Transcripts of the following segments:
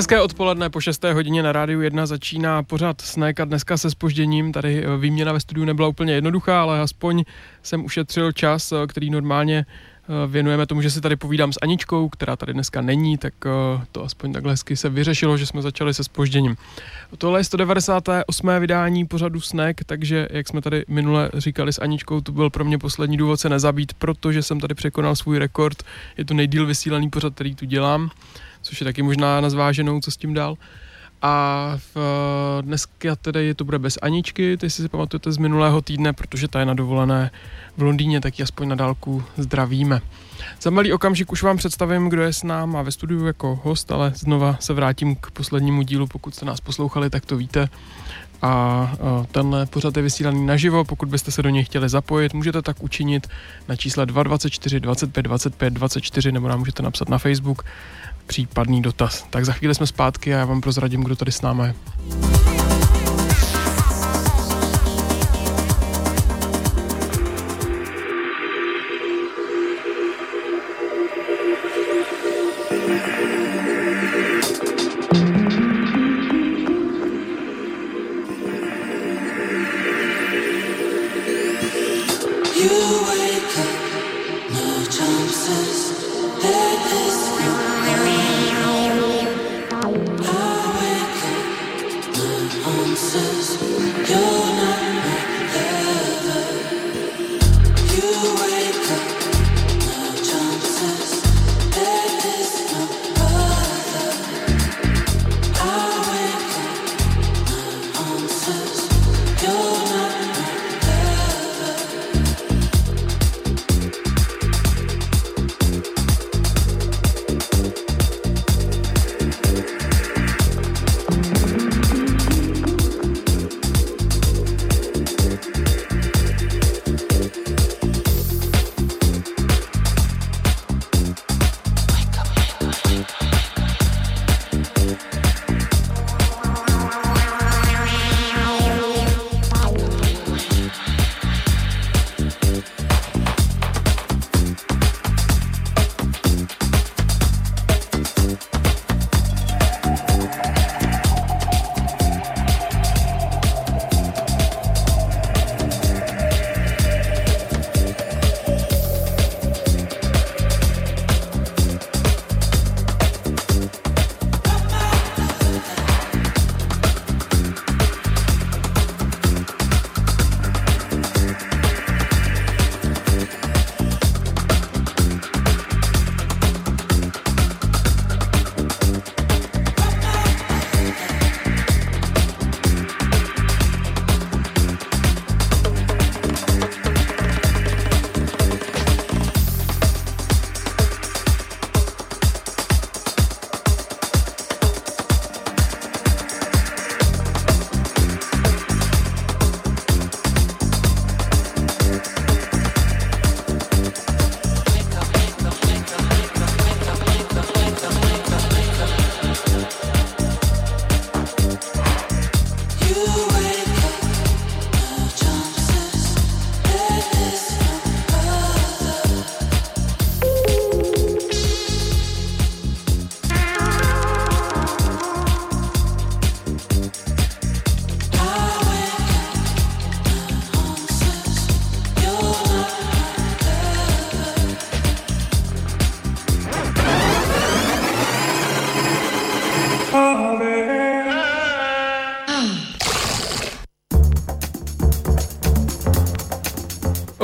Hezké odpoledne po 6. hodině na rádiu 1 začíná pořád Snack a dneska se spožděním. Tady eh, výměna ve studiu nebyla úplně jednoduchá, ale aspoň jsem ušetřil čas, eh, který normálně věnujeme tomu, že si tady povídám s Aničkou, která tady dneska není, tak to aspoň takhle hezky se vyřešilo, že jsme začali se spožděním. Tohle je 198. vydání pořadu Snack, takže jak jsme tady minule říkali s Aničkou, to byl pro mě poslední důvod se nezabít, protože jsem tady překonal svůj rekord. Je to nejdíl vysílaný pořad, který tu dělám což je taky možná na zváženou, co s tím dál. A v, dneska tedy to bude bez Aničky, ty si pamatujete z minulého týdne, protože ta je na dovolené v Londýně, tak ji aspoň na dálku zdravíme. Za malý okamžik už vám představím, kdo je s náma ve studiu jako host, ale znova se vrátím k poslednímu dílu, pokud jste nás poslouchali, tak to víte. A tenhle pořad je vysílaný naživo, pokud byste se do něj chtěli zapojit, můžete tak učinit na čísle 224 25 25 24 nebo nám můžete napsat na Facebook případný dotaz. Tak za chvíli jsme zpátky a já vám prozradím, kdo tady s námi je.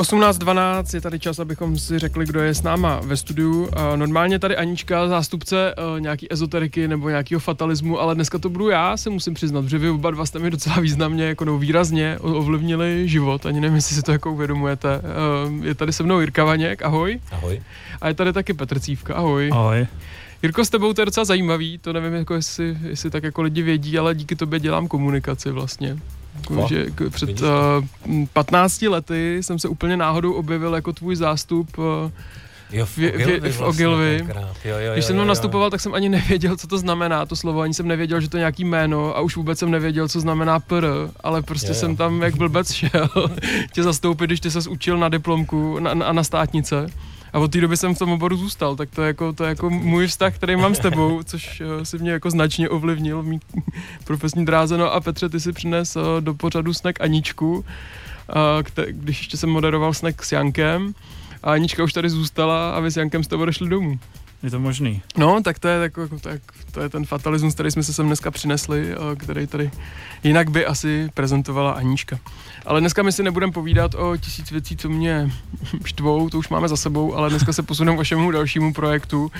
Osmnáct dvanáct je tady čas, abychom si řekli, kdo je s náma ve studiu. Normálně tady Anička, zástupce e, nějaký ezoteriky nebo nějakého fatalismu, ale dneska to budu já, se musím přiznat, že vy oba dva jste mi docela významně, jako no, výrazně ovlivnili život. Ani nevím, jestli si to jako uvědomujete. E, je tady se mnou Jirka Vaněk, ahoj. Ahoj. A je tady taky Petr Cívka, ahoj. Ahoj. Jirko, s tebou to je docela zajímavý, to nevím, jako jestli, jestli tak jako lidi vědí, ale díky tobě dělám komunikaci vlastně. Jako, že před uh, 15 lety jsem se úplně náhodou objevil jako tvůj zástup uh, Jo, v Ogilvy. V, v, v Ogilvy. Jo, jo, jo, Když jsem tam nastupoval, tak jsem ani nevěděl, co to znamená, to slovo, ani jsem nevěděl, že to je nějaký jméno a už vůbec jsem nevěděl, co znamená PR, ale prostě jo, jo. jsem tam jak blbec šel tě zastoupit, když ty se učil na diplomku na, na, na státnice. A od té doby jsem v tom oboru zůstal, tak to je jako, to je jako můj vztah, který mám s tebou, což uh, si mě jako značně ovlivnil v mý profesní dráze. No a Petře, ty si přines uh, do pořadu snack Aničku, kte- když ještě jsem moderoval snack s Jankem. A Anička už tady zůstala a vy s Jankem jste odešli domů. Je to možný. No, tak to je, tak, tak, to je ten fatalismus, který jsme se sem dneska přinesli, který tady jinak by asi prezentovala Anička. Ale dneska my si nebudeme povídat o tisíc věcí, co mě štvou, to už máme za sebou, ale dneska se posuneme k vašemu dalšímu projektu.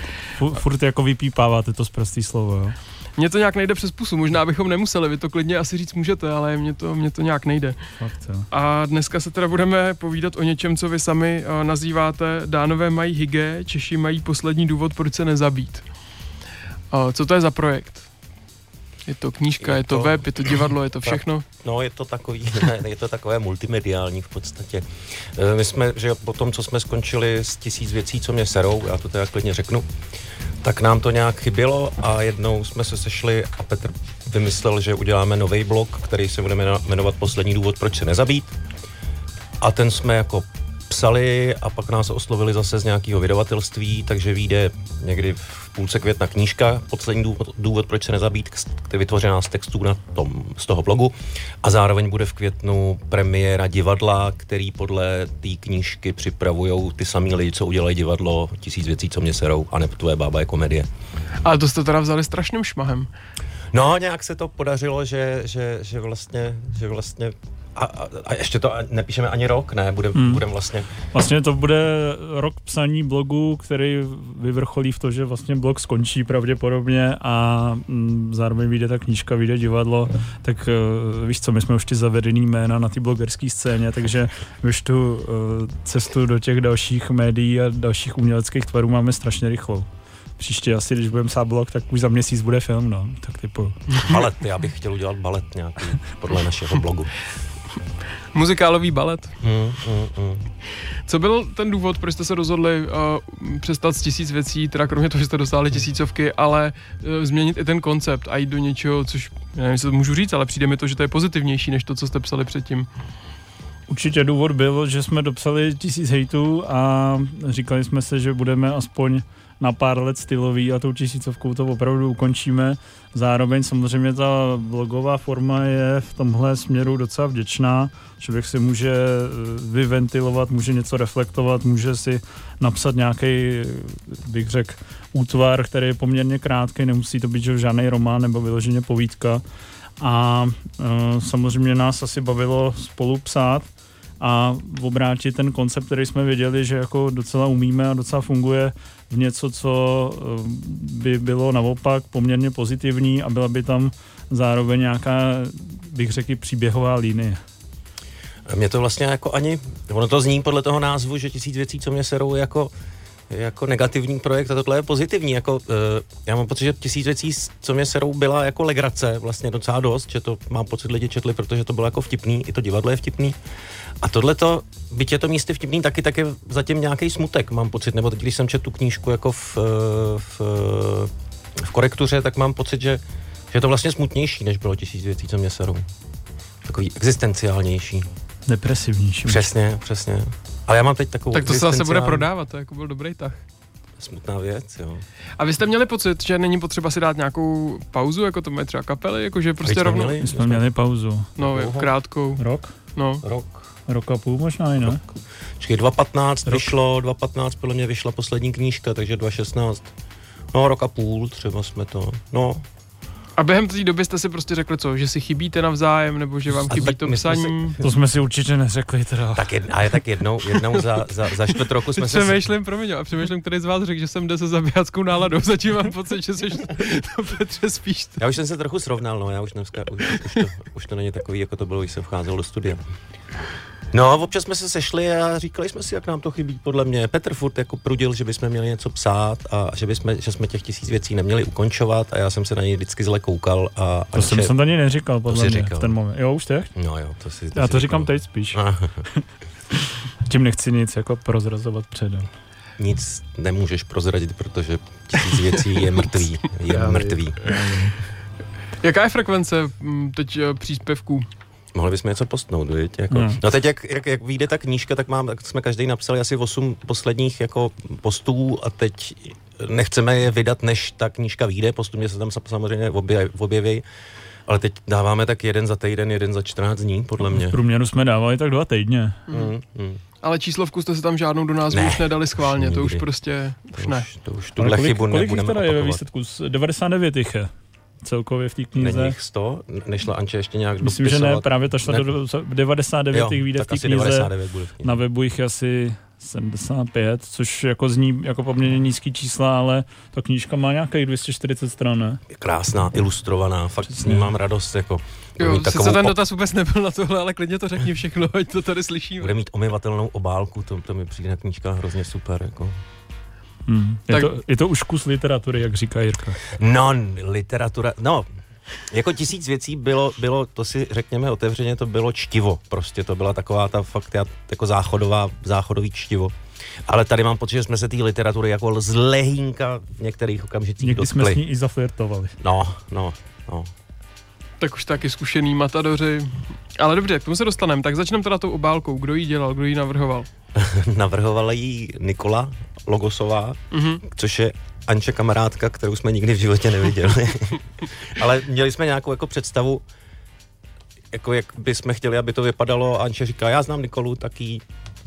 Furt jako vypípáváte to z prostý slovo, jo? Mně to nějak nejde přes pusu, možná bychom nemuseli, vy to klidně asi říct můžete, ale mně to, mně to nějak nejde. Fakt, A dneska se teda budeme povídat o něčem, co vy sami uh, nazýváte Dánové mají hygge, Češi mají poslední důvod, proč se nezabít. Uh, co to je za projekt? Je to knížka, je, je to, to web, je to divadlo, je to všechno? No, je to takový, ne, je to takové multimediální v podstatě. E, my jsme, že po tom, co jsme skončili s tisíc věcí, co mě serou, já to teda klidně řeknu, tak nám to nějak chybělo a jednou jsme se sešli a Petr vymyslel, že uděláme nový blog, který se bude jmenovat Poslední důvod, proč se nezabít. A ten jsme jako psali a pak nás oslovili zase z nějakého vydavatelství, takže vyjde někdy v půlce května knížka, poslední důvod, důvod proč se nezabít, který vytvořená z textů na tom, z toho blogu a zároveň bude v květnu premiéra divadla, který podle té knížky připravují ty samý lidi, co udělají divadlo Tisíc věcí, co mě serou a ne tvoje bába je komedie. Ale to jste teda vzali strašným šmahem. No, nějak se to podařilo, že, že, že vlastně, že vlastně a, a, ještě to nepíšeme ani rok, ne? Budem, hmm. budem vlastně... Vlastně to bude rok psaní blogu, který vyvrcholí v to, že vlastně blog skončí pravděpodobně a mm, zároveň vyjde ta knížka, vyjde divadlo, tak uh, víš co, my jsme už ty zavedený jména na té blogerské scéně, takže už tu uh, cestu do těch dalších médií a dalších uměleckých tvarů máme strašně rychlou příště asi, když budeme psát blog, tak už za měsíc bude film, no. Tak typu. Balet, já bych chtěl udělat balet nějaký, podle našeho blogu. Muzikálový balet. Mm, mm, mm. Co byl ten důvod, proč jste se rozhodli uh, přestat z tisíc věcí, teda kromě toho, že jste dostali tisícovky, ale uh, změnit i ten koncept a jít do něčeho, což nevím, jestli to můžu říct, ale přijde mi to, že to je pozitivnější, než to, co jste psali předtím. Určitě důvod byl, že jsme dopsali tisíc hejtů a říkali jsme se, že budeme aspoň na pár let stylový a tou tisícovkou to opravdu ukončíme. Zároveň samozřejmě ta blogová forma je v tomhle směru docela vděčná. Člověk si může eh, vyventilovat, může něco reflektovat, může si napsat nějaký, bych řekl, útvar, který je poměrně krátký, nemusí to být žádný román nebo vyloženě povídka. A e, samozřejmě nás asi bavilo spolu psát a obrátit ten koncept, který jsme věděli, že jako docela umíme a docela funguje v něco, co eh, by bylo naopak poměrně pozitivní a byla by tam zároveň nějaká, bych řekl, příběhová linie. Mě to vlastně jako ani, ono to zní podle toho názvu, že tisíc věcí, co mě serou, jako jako negativní projekt a tohle je pozitivní. Jako, uh, já mám pocit, že tisíc věcí, co mě serou, byla jako legrace vlastně docela dost, že to mám pocit lidi četli, protože to bylo jako vtipný, i to divadlo je vtipný. A tohle to, byť je to místy vtipný, taky tak je zatím nějaký smutek, mám pocit, nebo teď, když jsem četl tu knížku jako v, v, v korektuře, tak mám pocit, že, že je to vlastně smutnější, než bylo tisíc věcí, co mě serou. Takový existenciálnější. Depresivnější. Přesně, přesně. Ale já mám teď takovou Tak to se zase bude prodávat, to jako byl dobrý tah. Smutná věc, jo. A vy jste měli pocit, že není potřeba si dát nějakou pauzu, jako to mají třeba kapely, jakože prostě rovnou... Měli, my jsme měli pauzu. No, jako krátkou. Rok? No. Rok. Rok a půl možná i ne? Čekaj, 2015 vyšlo, 2015 podle mě vyšla poslední knížka, takže 2016. No, rok a půl třeba jsme to, no, a během té doby jste si prostě řekli co, že si chybíte navzájem, nebo že vám chybí to psaní? Si, to jsme si určitě neřekli teda. Tak jedna, ale tak jednou, jednou za, za, za čtvrt roku jsme se... Přemýšlím, promiň, a přemýšlím, který z vás řekl, že jsem jde se zabijáckou náladou, zatím mám pocit, že jsi to Petře spíš. Já už jsem se trochu srovnal, no, já už dneska, už, už, to, už to není takový, jako to bylo, když jsem vcházel do studia. No, občas jsme se sešli a říkali jsme si, jak nám to chybí, podle mě. Petr furt jako prudil, že bychom měli něco psát a že, bychom, že jsme těch tisíc věcí neměli ukončovat a já jsem se na něj vždycky zle koukal. A, to jsem, jsem ani neříkal, podle mě, říkal. v ten moment. Jo, už teď? No jo, to si to Já si to říkám teď spíš. Tím nechci nic jako prozrazovat předem. Nic nemůžeš prozradit, protože tisíc věcí je mrtvý. Je mrtvý. Jaká je frekvence mm, teď eh, příspěvků? Mohli bychom něco postnout, viď? Jako. Hmm. No teď, jak, jak, jak vyjde ta knížka, tak, mám, tak jsme každý napsali asi 8 posledních jako postů a teď nechceme je vydat, než ta knížka vyjde, postupně se tam sa- samozřejmě obje, objeví, ale teď dáváme tak jeden za týden, jeden za 14 dní, podle mě. V průměru jsme dávali tak dva týdně. Mm, mm. Ale číslovku jste si tam žádnou do názvu Ne. už nedali schválně, to už prostě To, už ne. už, to už tuhle kolik, chybu kolik jich nebudeme teda je ve opakovat. výsledku? Z 99 jich je celkově v té Není knize. jich 100? Nešla Anče ještě nějak Myslím, že ne, dopisovat? právě ta šla Ne. do 99 Jo, jich vyjde v tak té knize. 99 bude v knize. Na webu jich je asi 75, což jako zní jako poměrně nízký čísla, ale ta knížka má nějakých 240 stran, ne? Krásná, ilustrovaná, fakt s Přesně. ní mám radost, jako Jo, sice ten dotaz vůbec nebyl na tohle, ale klidně to řekni všechno, ať to tady slyšíme. bude mít omyvatelnou obálku, to, to mi přijde na knížkách hrozně super, jako. Hmm. Je, Tak- to, je to už kus literatury, jak říká Jirka. No, literatura, no, jako tisíc věcí bylo, bylo, to si řekněme otevřeně, to bylo čtivo, prostě to byla taková ta fakt já- jako záchodová, záchodový čtivo. Ale tady mám pocit, že jsme se té literatury jako z lehínka v některých okamžicích Někdy jsme s dotkli. ní i zaflirtovali. No, no, no. Tak už taky zkušený matadoři. Ale dobře, k tomu se dostaneme. Tak začneme teda tou obálkou. Kdo ji dělal, kdo ji navrhoval? Navrhovala jí Nikola Logosová, Mhm. což je Anče kamarádka, kterou jsme nikdy v životě neviděli. Ale měli jsme nějakou jako představu, jako jak bychom chtěli, aby to vypadalo. A Anče říká, já znám Nikolu, tak jí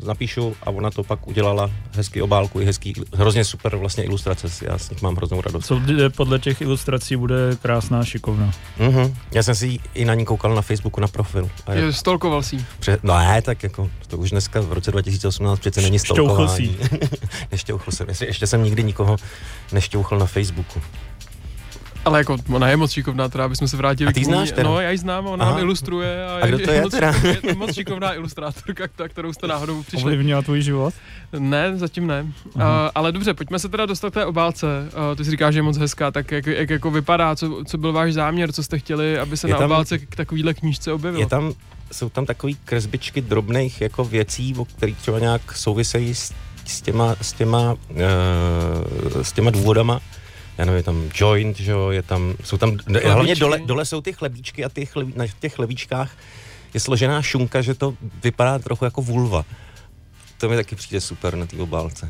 napíšu a ona to pak udělala hezký obálku i hezký, hrozně super vlastně ilustrace, já s nich mám hroznou radost. Co podle těch ilustrací bude krásná, šikovná. Mhm. Já jsem si ji i na ní koukal na Facebooku na profil. A je, stolkoval si. ji. pře- no ne, tak jako, to už dneska v roce 2018 přece není Šťouchl si stolkování. nešťouchl jsem, ještě, ještě jsem nikdy nikoho nešťouchl na Facebooku. Ale jako ona je moc šikovná, teda abychom se vrátili A ty k ní. znáš teda? No, já ji znám, ona Aha. nám ilustruje. A, A kdo je, to je moc, teda? Je to moc šikovná ilustrátorka, ta, kterou jste náhodou přišli. Ovlivnila tvůj život? Ne, zatím ne. Uh, ale dobře, pojďme se teda dostat k té obálce. Uh, ty si říkáš, že je moc hezká, tak jak, jak jako vypadá, co, co byl váš záměr, co jste chtěli, aby se Je na tam- obálce k takovýhle knížce objevilo? Je tam, jsou tam takový kresbičky drobných jako věcí, o kterých třeba nějak souvisejí s, s těma, s těma, uh, s těma důvodama. Já nevím, je tam joint, že jo, je tam, jsou tam, hlavně dole, dole jsou ty chlebíčky a ty chlebí, na těch chlebíčkách je složená šunka, že to vypadá trochu jako vulva. To mi taky přijde super na té obálce.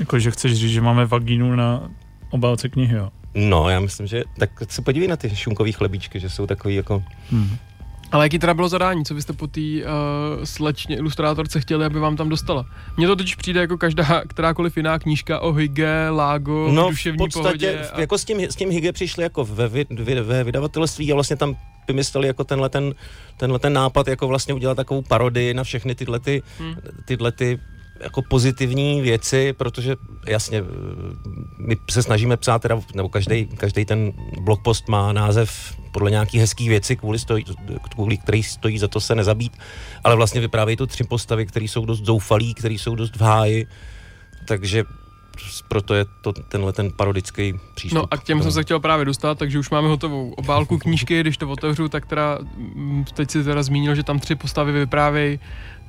Jako, že chceš říct, že máme vagínu na obálce knihy, jo? No, já myslím, že tak se podívej na ty šunkový chlebíčky, že jsou takový jako, Hmm. Ale jaký teda bylo zadání, co vy jste po té uh, slečně ilustrátorce chtěli, aby vám tam dostala? Mně to totiž přijde jako každá, kterákoliv jiná knížka o hygge, lágo, no, duševní v podstatě, pohodě. a... jako s tím, s tím Hygge přišli jako ve, vy- ve vydavatelství a vlastně tam vymysleli jako tenhle ten, tenhle ten nápad, jako vlastně udělat takovou parodii na všechny tyhle ty, Hmm. tyhle ty jako pozitivní věci, protože jasně, my se snažíme psát, teda, nebo každý, každý ten blogpost má název podle nějaký hezký věci, kvůli, stojí, kvůli který stojí za to se nezabít, ale vlastně vyprávějí to tři postavy, které jsou dost zoufalí, které jsou dost v háji, takže proto je to tenhle ten parodický přístup. No a k těm jsem se chtěl právě dostat, takže už máme hotovou obálku knížky, když to otevřu, tak teda mm, teď si teda zmínil, že tam tři postavy vyprávějí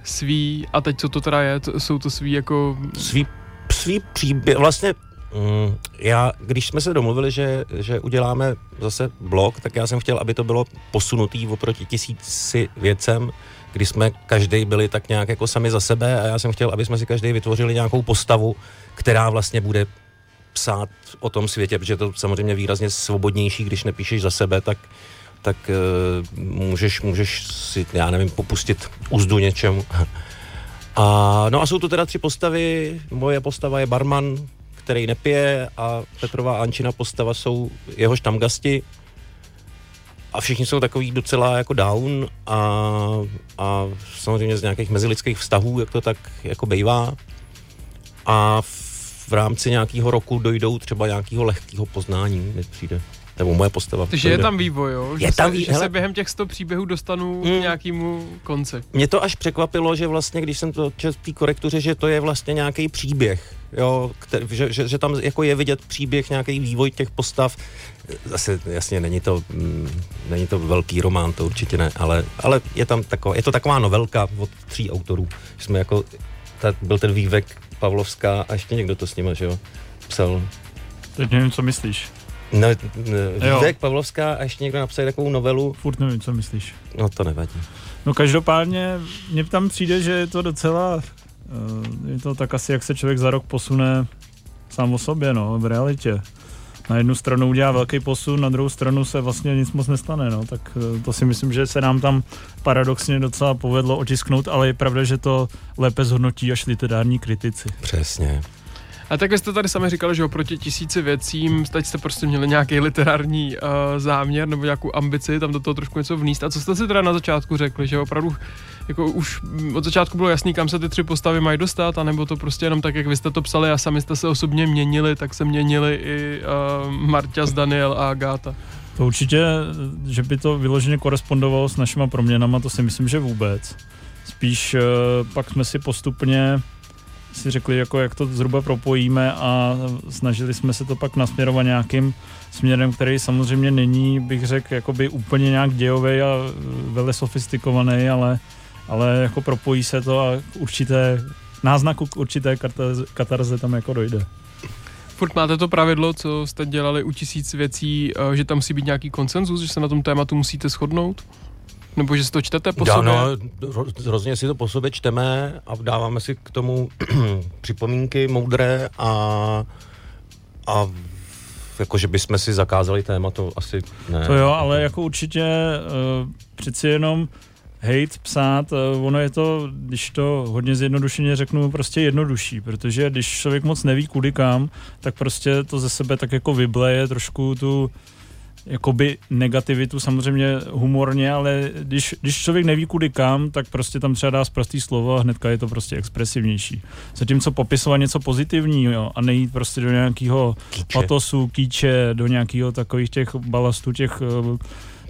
svý, a teď co to teda je, to, jsou to svý jako, svý, svý příběh, vlastně mm, já, když jsme se domluvili, že, že uděláme zase blog, tak já jsem chtěl, aby to bylo posunutý oproti tisíci věcem, kdy jsme každý byli tak nějak jako sami za sebe a já jsem chtěl, aby jsme si každý vytvořili nějakou postavu, která vlastně bude psát o tom světě, protože to samozřejmě výrazně svobodnější, když nepíšeš za sebe, tak tak uh, můžeš, můžeš si, já nevím, popustit úzdu něčemu. A, no a jsou to teda tři postavy. Moje postava je barman, který nepije a Petrová a Ančina postava jsou jeho štamgasti. A všichni jsou takový docela jako down a, a samozřejmě z nějakých mezilidských vztahů, jak to tak jako bejvá. A v, v rámci nějakého roku dojdou třeba nějakého lehkého poznání, mi přijde. Nebo moje postava. Takže je tam vývoj, jo? Že je tam se, vý... že se během těch 100 příběhů dostanu mm. k nějakému konci. Mě to až překvapilo, že vlastně, když jsem to četl v té korektuře, že to je vlastně nějaký příběh, jo, který, že, že, že, tam jako je vidět příběh, nějaký vývoj těch postav. Zase jasně není to, mm, není to velký román, to určitě ne, ale, ale je tam taková, je to taková novelka od tří autorů. Jsme jako, ta, byl ten vývek Pavlovská a ještě někdo to s ním, že jo, psal. Teď nevím, co myslíš. No, Vívek, Pavlovská a ještě někdo napsal takovou novelu. Furt nevím, co myslíš. No to nevadí. No každopádně mně tam přijde, že je to docela, eh, je to tak asi, jak se člověk za rok posune sám o sobě, no, v realitě. Na jednu stranu udělá velký posun, na druhou stranu se vlastně nic moc nestane, no, tak eh, to si myslím, že se nám tam paradoxně docela povedlo otisknout, ale je pravda, že to lépe zhodnotí až literární kritici. Přesně. A tak jste tady sami říkali, že oproti tisíci věcím, teď jste prostě měli nějaký literární uh, záměr nebo nějakou ambici tam do toho trošku něco vníst. A co jste si teda na začátku řekli, že opravdu jako už od začátku bylo jasný, kam se ty tři postavy mají dostat, anebo to prostě jenom tak, jak vy jste to psali a sami jste se osobně měnili, tak se měnili i uh, Marťas, Daniel a Agáta. To určitě, že by to vyloženě korespondovalo s našima proměnama, to si myslím, že vůbec. Spíš uh, pak jsme si postupně si řekli, jako jak to zhruba propojíme a snažili jsme se to pak nasměrovat nějakým směrem, který samozřejmě není, bych řekl, jakoby úplně nějak dějový a vele sofistikovaný, ale, ale jako propojí se to a určité náznaku k určité katarze tam jako dojde. Furt máte to pravidlo, co jste dělali u tisíc věcí, eh, že tam musí být nějaký konsenzus, že se na tom tématu musíte shodnout? Nebo že si to čtete po sobě? No, hrozně si to po sobě čteme a dáváme si k tomu připomínky moudré a, a jako, že bychom si zakázali téma, to asi ne. To jo, ale jako určitě uh, přeci jenom hate psát, uh, ono je to, když to hodně zjednodušeně řeknu, prostě jednodušší, protože když člověk moc neví kudy kam, tak prostě to ze sebe tak jako vybleje trošku tu jakoby negativitu samozřejmě humorně, ale když, když člověk neví kudy kam, tak prostě tam třeba dá zprostý slovo a hnedka je to prostě expresivnější. Zatímco popisovat něco pozitivního a nejít prostě do nějakého patosu, kýče, do nějakého takových těch balastů, těch eh,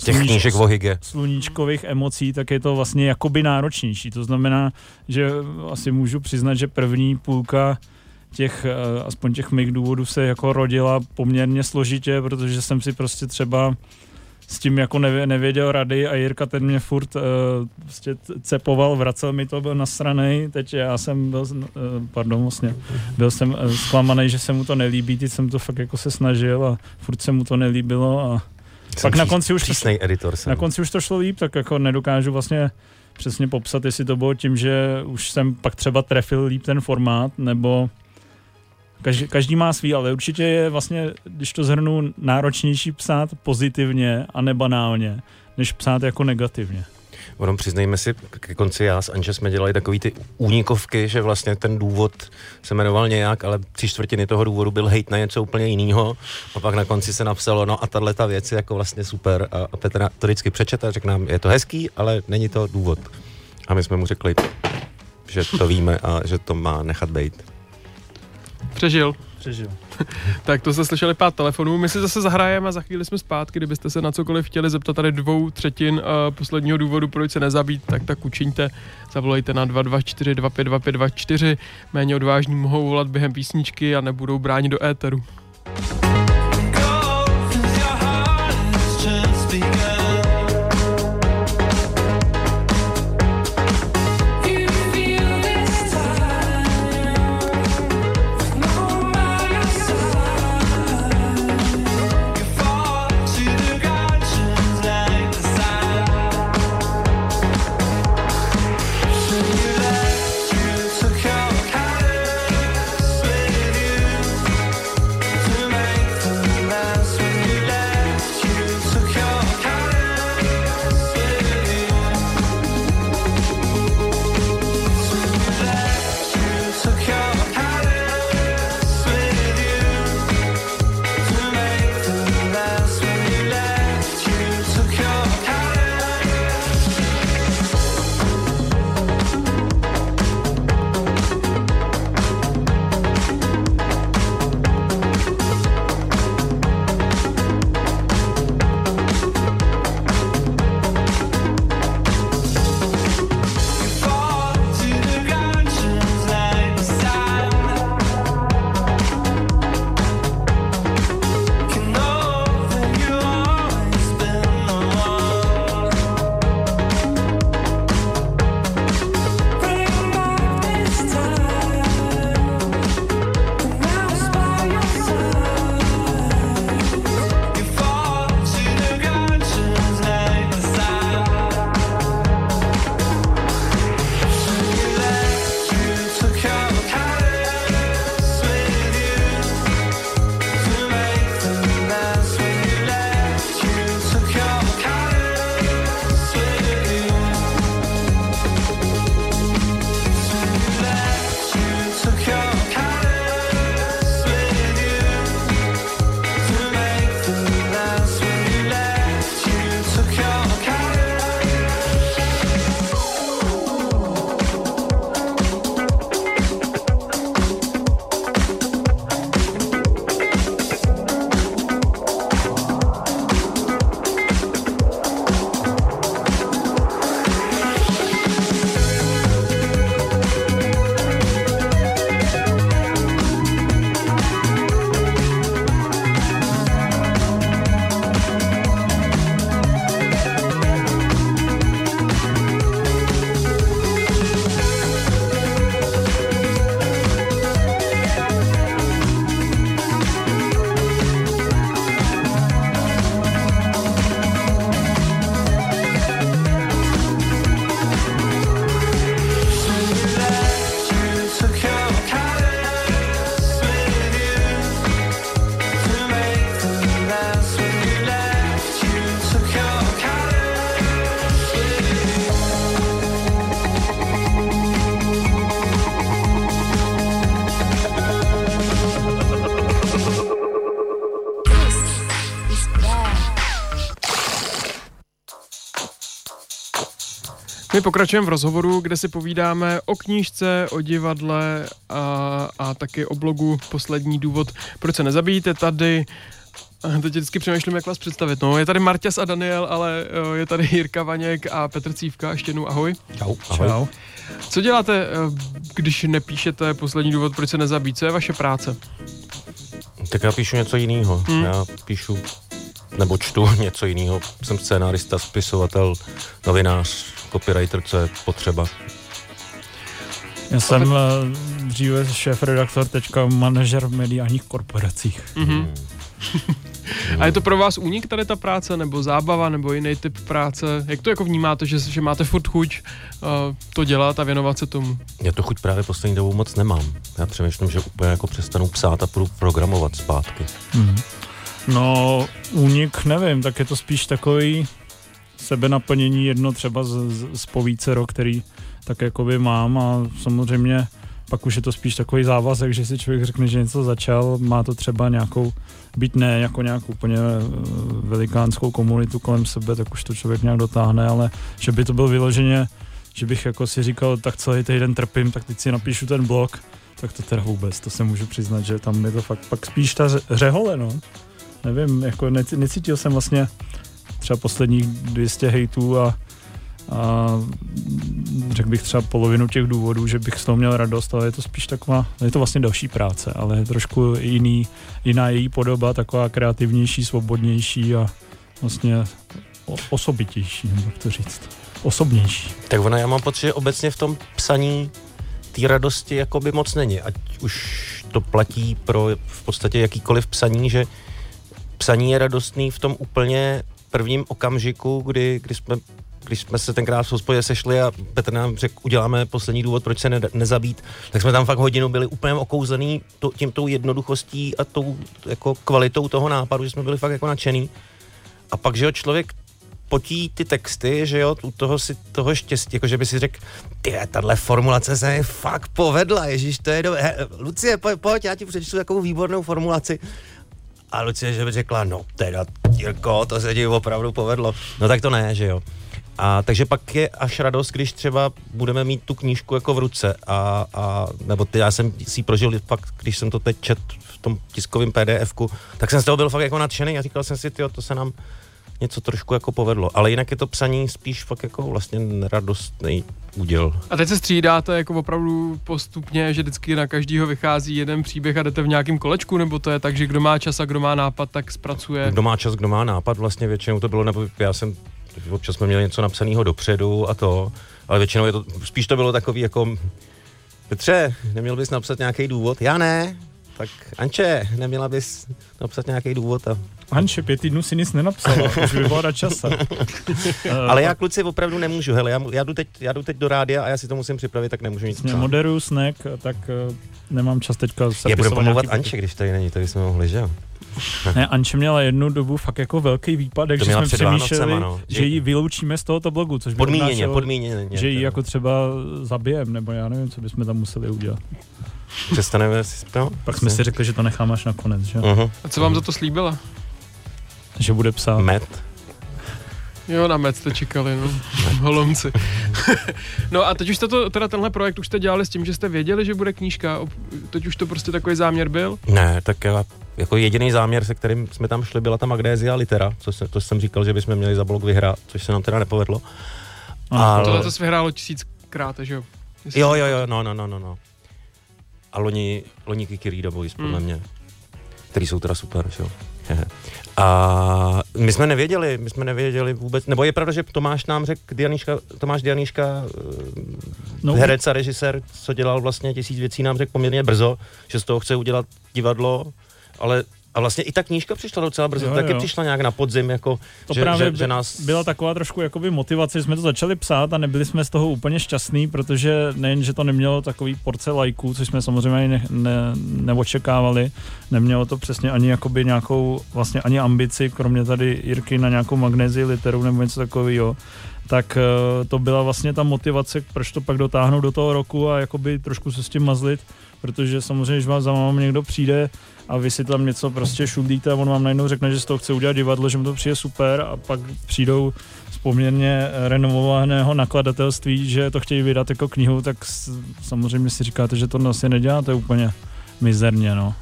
těch knížek o sluníčkových emocí, tak je to vlastně jakoby náročnější. To znamená, že asi můžu přiznat, že první půlka těch, eh, aspoň těch mých důvodů se jako rodila poměrně složitě, protože jsem si prostě třeba s tím jako nevěděl rady a Jirka ten mě furt uh, prostě cepoval, vracel mi to, byl nasranej, teď já jsem byl, uh, pardon, vlastně, byl jsem uh, zklamaný, že se mu to nelíbí, teď jsem to fakt jako se snažil a furt se mu to nelíbilo a jsem pak na konci už to, editor jsem. na konci už to šlo líp, tak jako nedokážu vlastně přesně popsat, jestli to bylo tím, že už jsem pak třeba trefil líp ten formát, nebo Každý, každý má svý, ale určitě je vlastně, když to zhrnu, náročnější psát pozitivně a nebanálně, než psát jako negativně. Ono přiznejme si, ke konci já s Anže jsme dělali takový ty únikovky, že vlastně ten důvod se jmenoval nějak, ale tři čtvrtiny toho důvodu byl hejt na něco úplně jiného. A pak na konci se napsalo, no a tahle ta věc je jako vlastně super. A Petr to vždycky přečete a řekl nám, je to hezký, ale není to důvod. A my jsme mu řekli, že to víme a že to má nechat být. Přežil. Přežil. tak to jste slyšeli pát telefonů. My si zase zahrajeme a za chvíli jsme zpátky. Kdybyste se na cokoliv chtěli zeptat tady dvou třetin uh, posledního důvodu, proč se nezabít, tak tak učiňte. Zavolejte na 224 252 Méně odvážní mohou volat během písničky a nebudou bránit do éteru. My pokračujeme v rozhovoru, kde si povídáme o knížce, o divadle a, a taky o blogu Poslední důvod, proč se nezabíjíte tady. Teď vždycky přemýšlím, jak vás představit. No, je tady Marťas a Daniel, ale eh, je tady Jirka Vaněk a Petr Cívka. Ještě jednou ahoj. Čau. Ahoj. Čau. Co děláte, eh, když nepíšete poslední důvod, proč se nezabít? Co je vaše práce? Tak já píšu něco jiného. Hmm. Hmm. Já píšu nebo čtu něco jiného. Jsem scénárista, spisovatel, novinář, copywriter, co je potřeba. Já jsem eh, dříve šéf-redaktor, teďka manažer v mediálních korporacích. Mhm. A je to pro vás únik tady ta práce, nebo zábava, nebo jiný typ práce? Jak to jako vnímáte, že, že máte furt chuť uh, to dělat a věnovat se tomu? Já to chuť právě poslední dobou moc nemám. Já přemýšlím, že úplně jako přestanu psát a půjdu programovat zpátky. Mhm. No, únik, nevím, tak je to spíš takový sebenaplnění jedno třeba z, z, z povícero, který tak jakoby mám a samozřejmě pak už je to spíš takový závazek, že si člověk řekne, že něco začal, má to třeba nějakou, být ne jako nějakou úplně eh, velikánskou komunitu kolem sebe, tak už to člověk nějak dotáhne, ale že by to byl vyloženě, že bych jako si říkal, tak celý týden trpím, tak teď si napíšu ten blog, tak to teda vůbec, to se můžu přiznat, že tam je to fakt pak spíš ta ře- řehole, no. Nevím, jako necítil jsem vlastně třeba posledních 200 hejtů a, a řekl bych třeba polovinu těch důvodů, že bych z toho měl radost, ale je to spíš taková, je to vlastně další práce, ale je trošku jiný, jiná její podoba, taková kreativnější, svobodnější a vlastně osobitější, nebo jak to říct, osobnější. Tak ona, já mám pocit, že obecně v tom psaní té radosti jakoby moc není. Ať už to platí pro v podstatě jakýkoliv psaní, že psaní je radostný v tom úplně prvním okamžiku, kdy, kdy jsme když jsme se tenkrát v hospodě sešli a Petr nám řekl, uděláme poslední důvod, proč se ne, nezabít, tak jsme tam fakt hodinu byli úplně okouzlený to, tím tou jednoduchostí a tou jako kvalitou toho nápadu, že jsme byli fakt jako nadšený. A pak, že jo, člověk potí ty texty, že jo, u toho si toho štěstí, jako že by si řekl, ty, tahle formulace se mi fakt povedla, ježíš, to je dobré. Lucie, pojď, pojď, já ti přečtu takovou výbornou formulaci. A Lucie, že by řekla, no teda, Jirko, to se ti opravdu povedlo. No tak to ne, že jo. A takže pak je až radost, když třeba budeme mít tu knížku jako v ruce a, a nebo ty, já jsem si prožil fakt, když jsem to teď čet v tom tiskovém PDFku, tak jsem z toho byl fakt jako nadšený a říkal jsem si, tyjo, to se nám něco trošku jako povedlo. Ale jinak je to psaní spíš fakt jako vlastně radostný úděl. A teď se střídáte jako opravdu postupně, že vždycky na každýho vychází jeden příběh a jdete v nějakém kolečku, nebo to je tak, že kdo má čas a kdo má nápad, tak zpracuje. Kdo má čas, kdo má nápad, vlastně většinou to bylo, nebo já jsem, občas jsme měli něco napsaného dopředu a to, ale většinou je to, spíš to bylo takový jako, Petře, neměl bys napsat nějaký důvod? Já ne. Tak Anče, neměla bys napsat nějaký důvod? A... Hanče, pět týdnů si nic nenapsala, už by bylo na čase. Ale já kluci opravdu nemůžu, hele, já, já, jdu teď, já jdu teď do rádia a já si to musím připravit, tak nemůžu nic psát. moderuju snack, tak eh, nemám čas teďka Já sepisovat budu pomlouvat Anče, když tady není, tady jsme mohli, že jo? Ne, Anče měla jednu dobu fakt jako velký výpadek, To že jsme přemýšleli, no. že ji vyloučíme z tohoto blogu, což by Podmíněně, obnášelo, podmíněně. že ji jako třeba zabijem, nebo já nevím, co bychom tam museli udělat. Přestaneme si no, Pak jsme si řekli, že to necháme až na konec, že, uh-huh. A co vám za to slíbila? Že bude psát. Met. Jo, na med jste čekali, no. Holomci. no a teď už jste to, teda tenhle projekt už jste dělali s tím, že jste věděli, že bude knížka. Teď už to prostě takový záměr byl. Ne, tak já, jako jediný záměr, se kterým jsme tam šli, byla ta Magnézia Litera, co se, to jsem říkal, že bychom měli za blok vyhrát, což se nám teda nepovedlo. Aha. Ale- Tohle to se vyhrálo tisíckrát, že jo? Jestli- Jo, jo, jo, no, no, no, no, no. A loni, loni Kiki Rida Boys, podle Hmm. mě, který jsou teda super, že jo. A my jsme nevěděli, my jsme nevěděli vůbec, nebo je pravda, že Tomáš nám řekl, Dianíška, Tomáš Dianíška, No, no, herec a režisér, co dělal vlastně tisíc věcí, nám řekl poměrně brzo, že z toho chce udělat divadlo, ale a vlastně i ta knížka přišla docela brzo, Jo, taky jo. přišla nějak na podzim, jako, to že, právě že, že nás... byla taková trošku jakoby motivace, že jsme to začali psát a nebyli jsme z toho úplně šťastní, protože nejen, že to nemělo takový porce lajků, což jsme samozřejmě ani ne, ne, neočekávali, nemělo to přesně ani jakoby nějakou, vlastně ani ambici, kromě tady Jirky na nějakou magnézii literu nebo něco takového, tak eh, to byla vlastně ta motivace, proč to pak dotáhnout do toho roku a jakoby trošku se s tím mazlit, protože samozřejmě, když vám za vámi někdo přijde a vy si tam něco prostě šudíte a on vám najednou řekne, že z toho chce udělat divadlo, že mu to přijde super a pak přijdou z poměrně renovovaného nakladatelství, že to chtějí vydat jako knihu, tak samozřejmě si říkáte, že to asi neděláte úplně mizerně, no.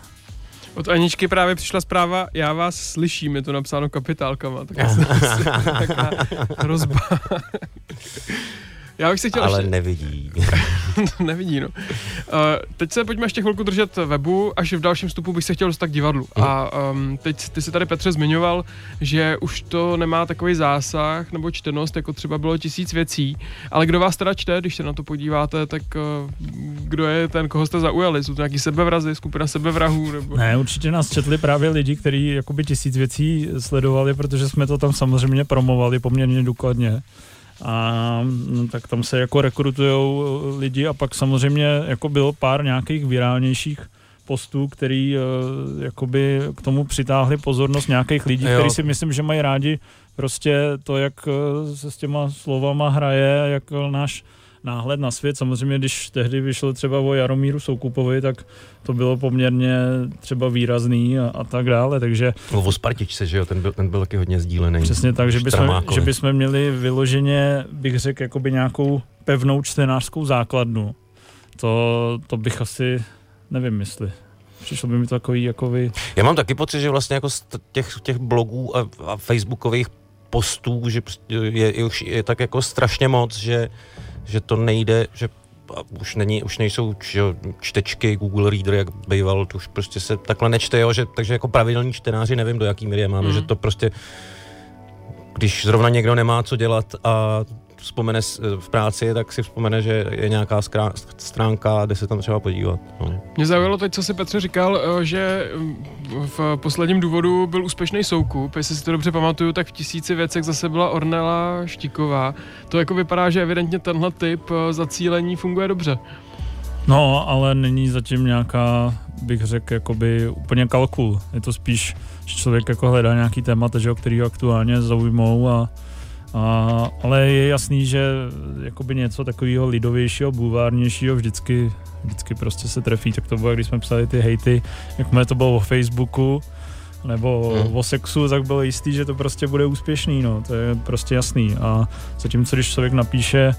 Od Aničky právě přišla zpráva, já vás slyším, je to napsáno kapitálkama, tak taková hrozba. Já bych si chtěl Ale ještě... nevidí. nevidí, no. Uh, teď se pojďme ještě chvilku držet webu, až v dalším vstupu bych se chtěl dostat k divadlu. Hmm. A um, teď ty si tady Petře zmiňoval, že už to nemá takový zásah nebo čtenost, jako třeba bylo tisíc věcí, ale kdo vás teda čte, když se na to podíváte, tak uh, kdo je ten, koho jste zaujali? Jsou to nějaký sebevrazy, skupina sebevrahů? Nebo... Ne, určitě nás četli právě lidi, kteří jakoby tisíc věcí sledovali, protože jsme to tam samozřejmě promovali poměrně důkladně a no, tak tam se jako rekrutují lidi a pak samozřejmě jako bylo pár nějakých virálnějších postů, který uh, jakoby k tomu přitáhli pozornost nějakých lidí, kteří si myslím, že mají rádi prostě to, jak se s těma slovama hraje, jak náš náhled na svět. Samozřejmě, když tehdy vyšlo třeba o Jaromíru Soukupovi, tak to bylo poměrně třeba výrazný a, a tak dále, takže... No, o Spartičce, že jo, ten byl, ten byl taky hodně sdílený. Přesně tak, že bychom, že bychom měli vyloženě, bych řekl, jakoby nějakou pevnou čtenářskou základnu. To, to bych asi, nevím, jestli přišlo by mi to takový jako vy. Já mám taky pocit, že vlastně jako z těch, těch blogů a, a facebookových postů, že je, je, je, je tak jako strašně moc, že že to nejde, že už, není, už nejsou čtečky Google Reader, jak býval, to už prostě se takhle nečte, jo, že, takže jako pravidelní čtenáři, nevím, do jaký míry je máme, mm. že to prostě, když zrovna někdo nemá co dělat a vzpomene v práci, tak si vzpomene, že je nějaká stránka, kde se tam třeba podívat. No. Mě zaujalo teď, co si Petře říkal, eh, že mm, v posledním důvodu byl úspěšný soukup. Jestli si to dobře pamatuju, tak v tisíci věcech zase byla Ornela Štiková. To jako vypadá, že evidentně tenhle typ eh, zacílení funguje dobře. No, ale není zatím nějaká, bych řekl, jakoby úplně kalkul. Je to spíš, že člověk jako hledá nějaký témata, že, který ho aktuálně zaujmou a a, ale je jasný, že jakoby něco takového lidovějšího, bulvárnějšího vždycky, vždycky prostě se trefí. Tak to bylo, když jsme psali ty hejty, jakmile to bylo o Facebooku, nebo hmm. o sexu, tak bylo jistý, že to prostě bude úspěšný, no, to je prostě jasný. A zatímco, když člověk napíše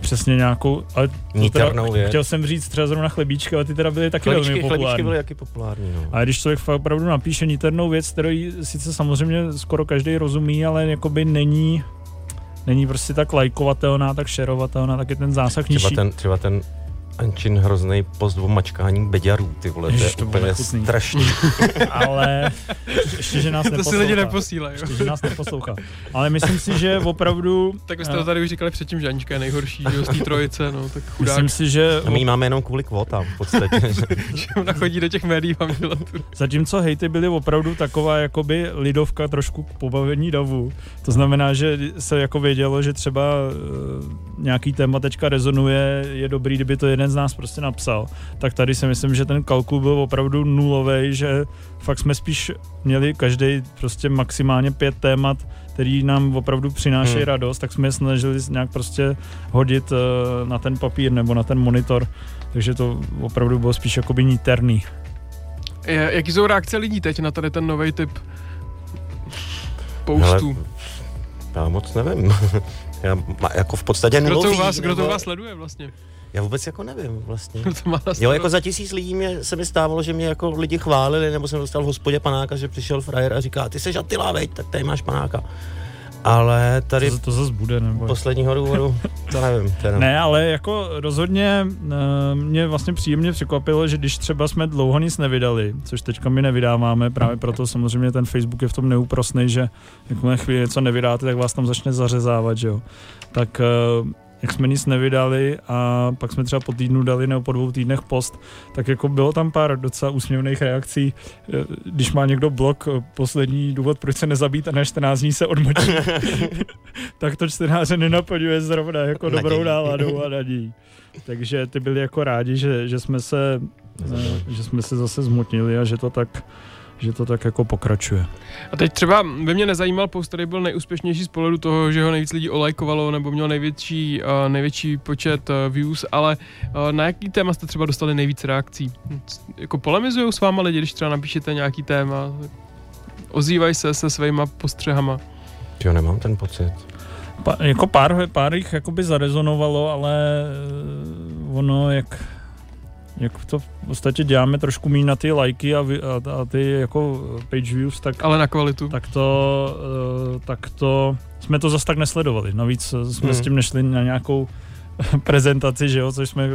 přesně nějakou, ale teda, věc. chtěl jsem říct třeba zrovna chlebíčky, ale ty teda byly taky chlebíčky, velmi populární. Chlebíčky byly taky populární, no. A když člověk fakt opravdu napíše niternou věc, kterou sice samozřejmě skoro každý rozumí, ale jakoby není není prostě tak lajkovatelná, tak šerovatelná, tak je ten zásah třeba nižší. Ten, třeba ten Ančin hrozný post o mačkání beďarů, ty vole, Ježiš, to je úplně nechutný. strašný. Ale ještě, že nás to neposlouchá. To si lidi neposílají. Ještě, že nás neposlouchá. Ale myslím si, že opravdu... Tak vy jste to tady už říkali předtím, že Anička je nejhorší z té trojice, no, tak chudák. Myslím si, že... A my ji máme jenom kvůli kvotám v podstatě. že ona chodí do těch médií vám Zatímco hejty byly opravdu taková jakoby lidovka trošku k pobavení davu. To znamená, že se jako vědělo, že třeba uh, nějaký téma teďka rezonuje, je dobrý, kdyby to jeden z nás prostě napsal, tak tady si myslím, že ten kalkul byl opravdu nulový, že fakt jsme spíš měli každý prostě maximálně pět témat, který nám opravdu přináší hmm. radost, tak jsme je snažili nějak prostě hodit uh, na ten papír nebo na ten monitor, takže to opravdu bylo spíš jakoby níterný. Jaký jsou reakce lidí teď na tady ten nový typ postů? já moc nevím. já, jako v podstatě kdo to, vás, kdo to vás sleduje vlastně? Já vůbec jako nevím vlastně. jo, jako za tisíc lidí mě, se mi stávalo, že mě jako lidi chválili, nebo jsem dostal v hospodě panáka, že přišel frajer a říká, ty jsi Attila, veď, tak tady máš panáka. Ale tady... To, to zase bude, nebo... Posledního důvodu, to nevím. Teda. Ne, ale jako rozhodně uh, mě vlastně příjemně překvapilo, že když třeba jsme dlouho nic nevydali, což teďka my nevydáváme, právě proto samozřejmě ten Facebook je v tom neúprostný, že jakmile chvíli něco nevydáte, tak vás tam začne zařezávat, že jo. Tak uh, jak jsme nic nevydali a pak jsme třeba po týdnu dali nebo po dvou týdnech post, tak jako bylo tam pár docela úsměvných reakcí. Eh, když má někdo blok, eh, poslední důvod, proč se nezabít a na 14 dní se odmočí, tak to čtenáře nenaplňuje zrovna jako nadějí. dobrou náladou a nadějí. Takže ty byli jako rádi, že, že jsme se eh, že jsme se zase zmutnili a že to tak že to tak jako pokračuje. A teď třeba by mě nezajímal post, který byl nejúspěšnější z pohledu toho, že ho nejvíc lidí olajkovalo nebo měl největší, uh, největší počet uh, views, ale uh, na jaký téma jste třeba dostali nejvíc reakcí? Jako polemizují s váma lidi, když třeba napíšete nějaký téma? Ozývají se se svýma postřehama? Jo, nemám ten pocit. Pa, jako pár, pár jich jakoby zarezonovalo, ale ono, jak jak to v podstatě děláme trošku méně na ty lajky a, a, a ty jako page views, tak... Ale na kvalitu. Tak to, uh, tak to, jsme to zase tak nesledovali. Navíc jsme hmm. s tím nešli na nějakou prezentaci, že jo, což jsme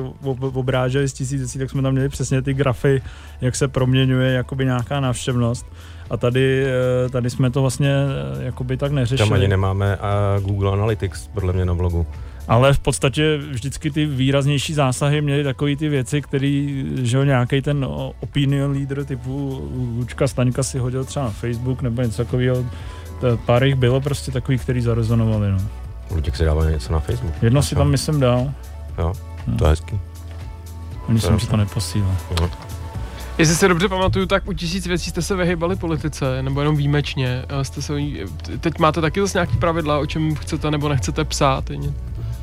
obráželi z tisící, tak jsme tam měli přesně ty grafy, jak se proměňuje jakoby nějaká návštěvnost. A tady, eh, tady jsme to vlastně eh, jakoby tak neřešili. Tam ani nemáme a Google Analytics, podle mě na blogu. Ale v podstatě vždycky ty výraznější zásahy měly takové ty věci, který, že jo, nějaký ten opinion leader typu Lučka Staňka si hodil třeba na Facebook nebo něco takového. Pár jich bylo prostě takový, který zarezonovali, no. Luděk si dával něco na Facebook. Jedno si tam myslím dal. Jo, no. to je hezký. Oni jsem si to neposílal. No. Jestli se dobře pamatuju, tak u tisíc věcí jste se vyhybali politice, nebo jenom výjimečně. Jste se, teď máte taky zase nějaký pravidla, o čem chcete nebo nechcete psát.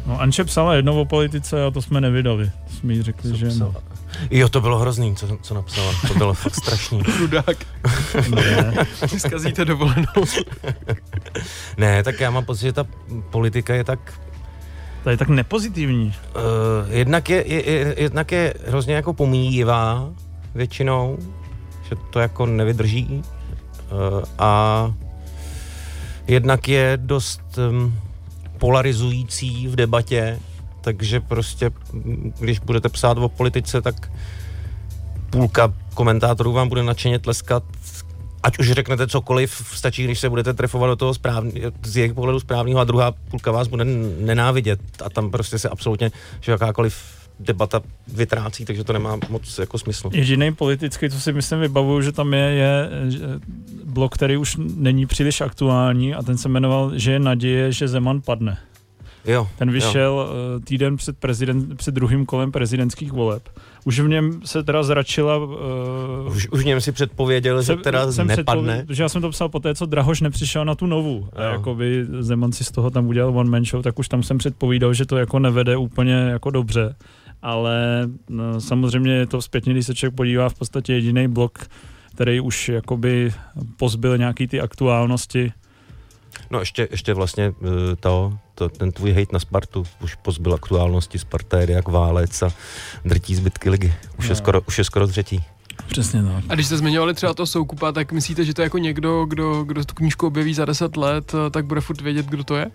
No Anče psala jedno o politice a to jsme nevydali. Jsme jí řekli, co že no. Jo, to bylo hrozný, co, co napsala. To bylo fakt strašný. Chudák. ne. Zkazíte dovolenou. ne, tak já mám pocit, že ta politika je tak to je tak nepozitivní. Uh, jednak, je, je, je, jednak je hrozně jako pomíjivá většinou, že to jako nevydrží. Uh, a jednak je dost um, polarizující v debatě, takže prostě, když budete psát o politice, tak půlka komentátorů vám bude nadšeně tleskat, ať už řeknete cokoliv, stačí, když se budete trefovat do toho správný, z jejich pohledu správného a druhá půlka vás bude nenávidět a tam prostě se absolutně, že jakákoliv debata vytrácí, takže to nemá moc jako smysl. Jediný politický, co si myslím vybavuju, že tam je, je blok, který už není příliš aktuální a ten se jmenoval, že je naděje, že Zeman padne. Jo, ten vyšel jo. Eh, týden před, prezident, před druhým kolem prezidentských voleb. Už v něm se teda zračila... Uh, už, už v něm si předpověděl, jsem, že teda jsem nepadne. Protože já jsem to psal po té, co Drahoš nepřišel na tu novou. A jakoby Zeman si z toho tam udělal one man show, tak už tam jsem předpovídal, že to jako nevede úplně jako dobře ale no, samozřejmě je to zpětně, když se člověk podívá, v podstatě jediný blok, který už jakoby pozbyl nějaký ty aktuálnosti. No ještě, ještě vlastně eh, to, to, ten tvůj hejt na Spartu už pozbyl aktuálnosti, Sparta jede jak válec a drtí zbytky ligy. Už, no. je, skoro, už je skoro třetí. Přesně tak. A když jste zmiňovali třeba to Soukupa, tak myslíte, že to je jako někdo, kdo, kdo tu knížku objeví za 10 let, tak bude furt vědět, kdo to je?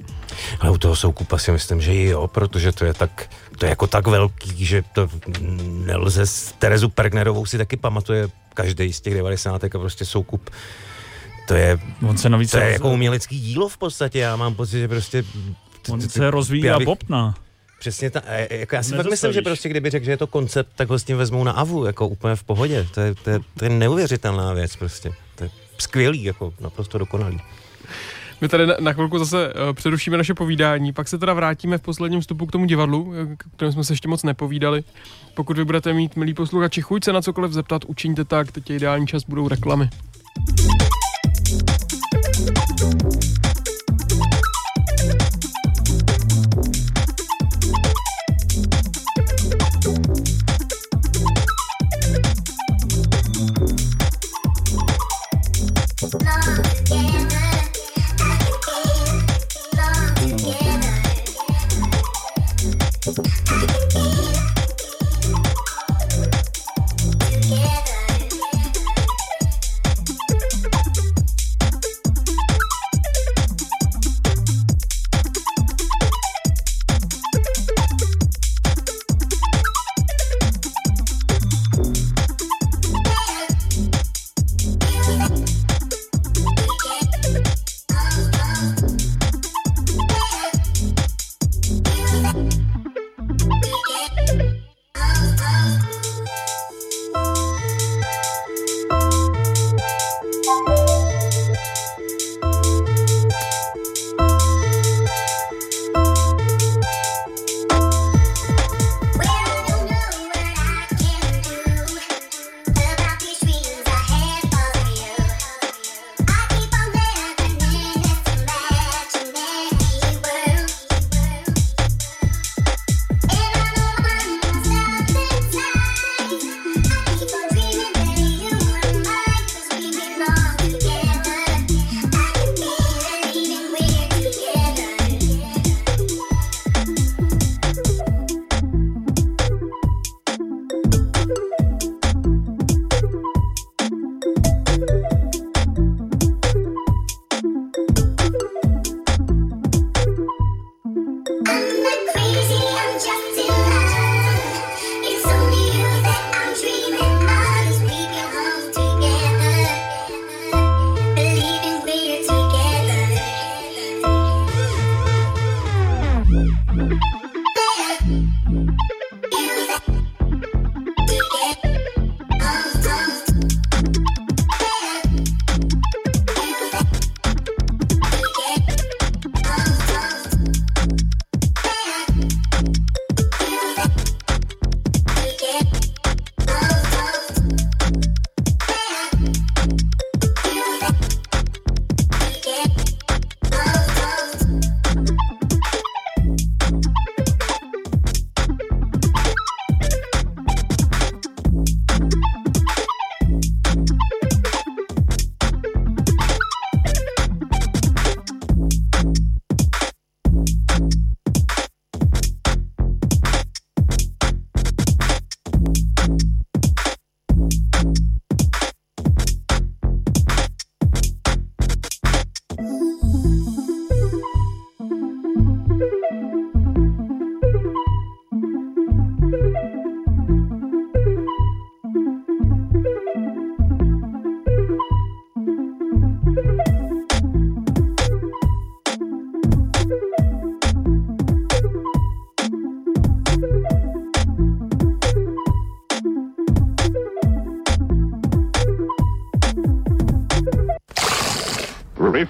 Ale u toho Soukupa si myslím, že jo, protože to je tak, to je jako tak velký, že to nelze s Terezu Pergnerovou si taky pamatuje každý z těch 90. a prostě Soukup to je, On se navíc to je jako umělecký dílo v podstatě, já mám pocit, že prostě On se rozvíjí a bobtná. Přesně tak. Jako já si fakt myslím, že prostě kdyby řekl, že je to koncept, tak ho s tím vezmou na avu, jako úplně v pohodě. To je, to je, to je neuvěřitelná věc prostě. To je skvělý, jako naprosto dokonalý. My tady na, chvilku zase uh, přerušíme naše povídání, pak se teda vrátíme v posledním vstupu k tomu divadlu, eh, k kterém jsme se ještě moc nepovídali. Pokud vy budete mít, milí posluchači, chuť se na cokoliv zeptat, učiňte tak, teď je ideální čas, budou reklamy.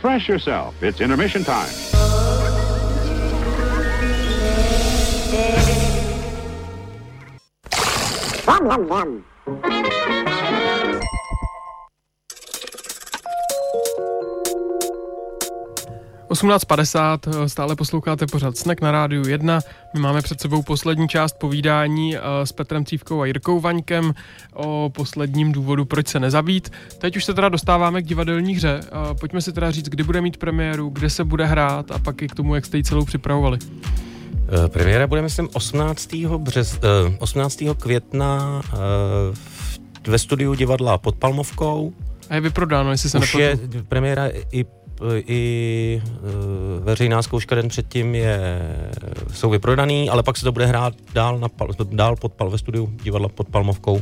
Refresh yourself. It's intermission time. Yum, yum, yum. 18.50, eh, stále posloucháte pořád Snack na rádiu 1. My máme před sebou poslední část povídání eh, s Petrem Cívkou a Jirkou Vaňkem o posledním důvodu, proč se nezabít. Teď už se teda dostáváme k divadelní hře. Eh, Pojďme si teda říct, kdy bude mít premiéru, kde se bude hrát a pak i k tomu, jak jste ji celou připravovali. Premiéra bude, myslím, 18. Břez, eh, 18. května ve studiu divadla pod Palmovkou. A je vyprodáno, jestli se Už je nepletu. premiéra i, i eh, veřejná zkouška den předtím je, jsou vyprodaný, ale pak se to bude hrát dál, na, Pal- dál pod Pal, ve studiu divadla pod Palmovkou.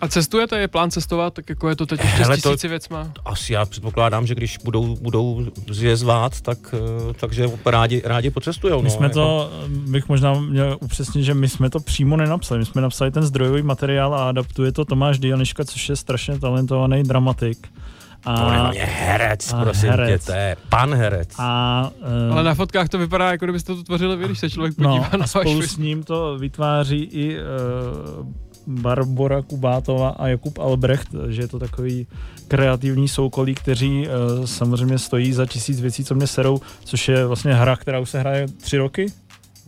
A cestujete, je plán cestovat, tak jako je to teď ještě Hele, s to- tisíci věcma? Asi já předpokládám, že když budou, budou je zvát, tak, eh, takže rádi, rádi pocestujou. My no, jsme jako- to, bych možná měl upřesnit, že my jsme to přímo nenapsali. My jsme napsali ten zdrojový materiál a adaptuje to Tomáš Dianiška, což je strašně talentovaný dramatik. On je A, herec, a prosím herec. tě, to je pan herec. a, eh, Ale na fotkách to vypadá, jako kdybyste to tvořili vy, když se člověk no, podívá a na váš spolu s ním to vytváří i uh, Barbora Kubátová a Jakub Albrecht, že je to takový kreativní soukolí, kteří uh, samozřejmě stojí za tisíc věcí, co mě serou, což je vlastně hra, která už se hraje tři roky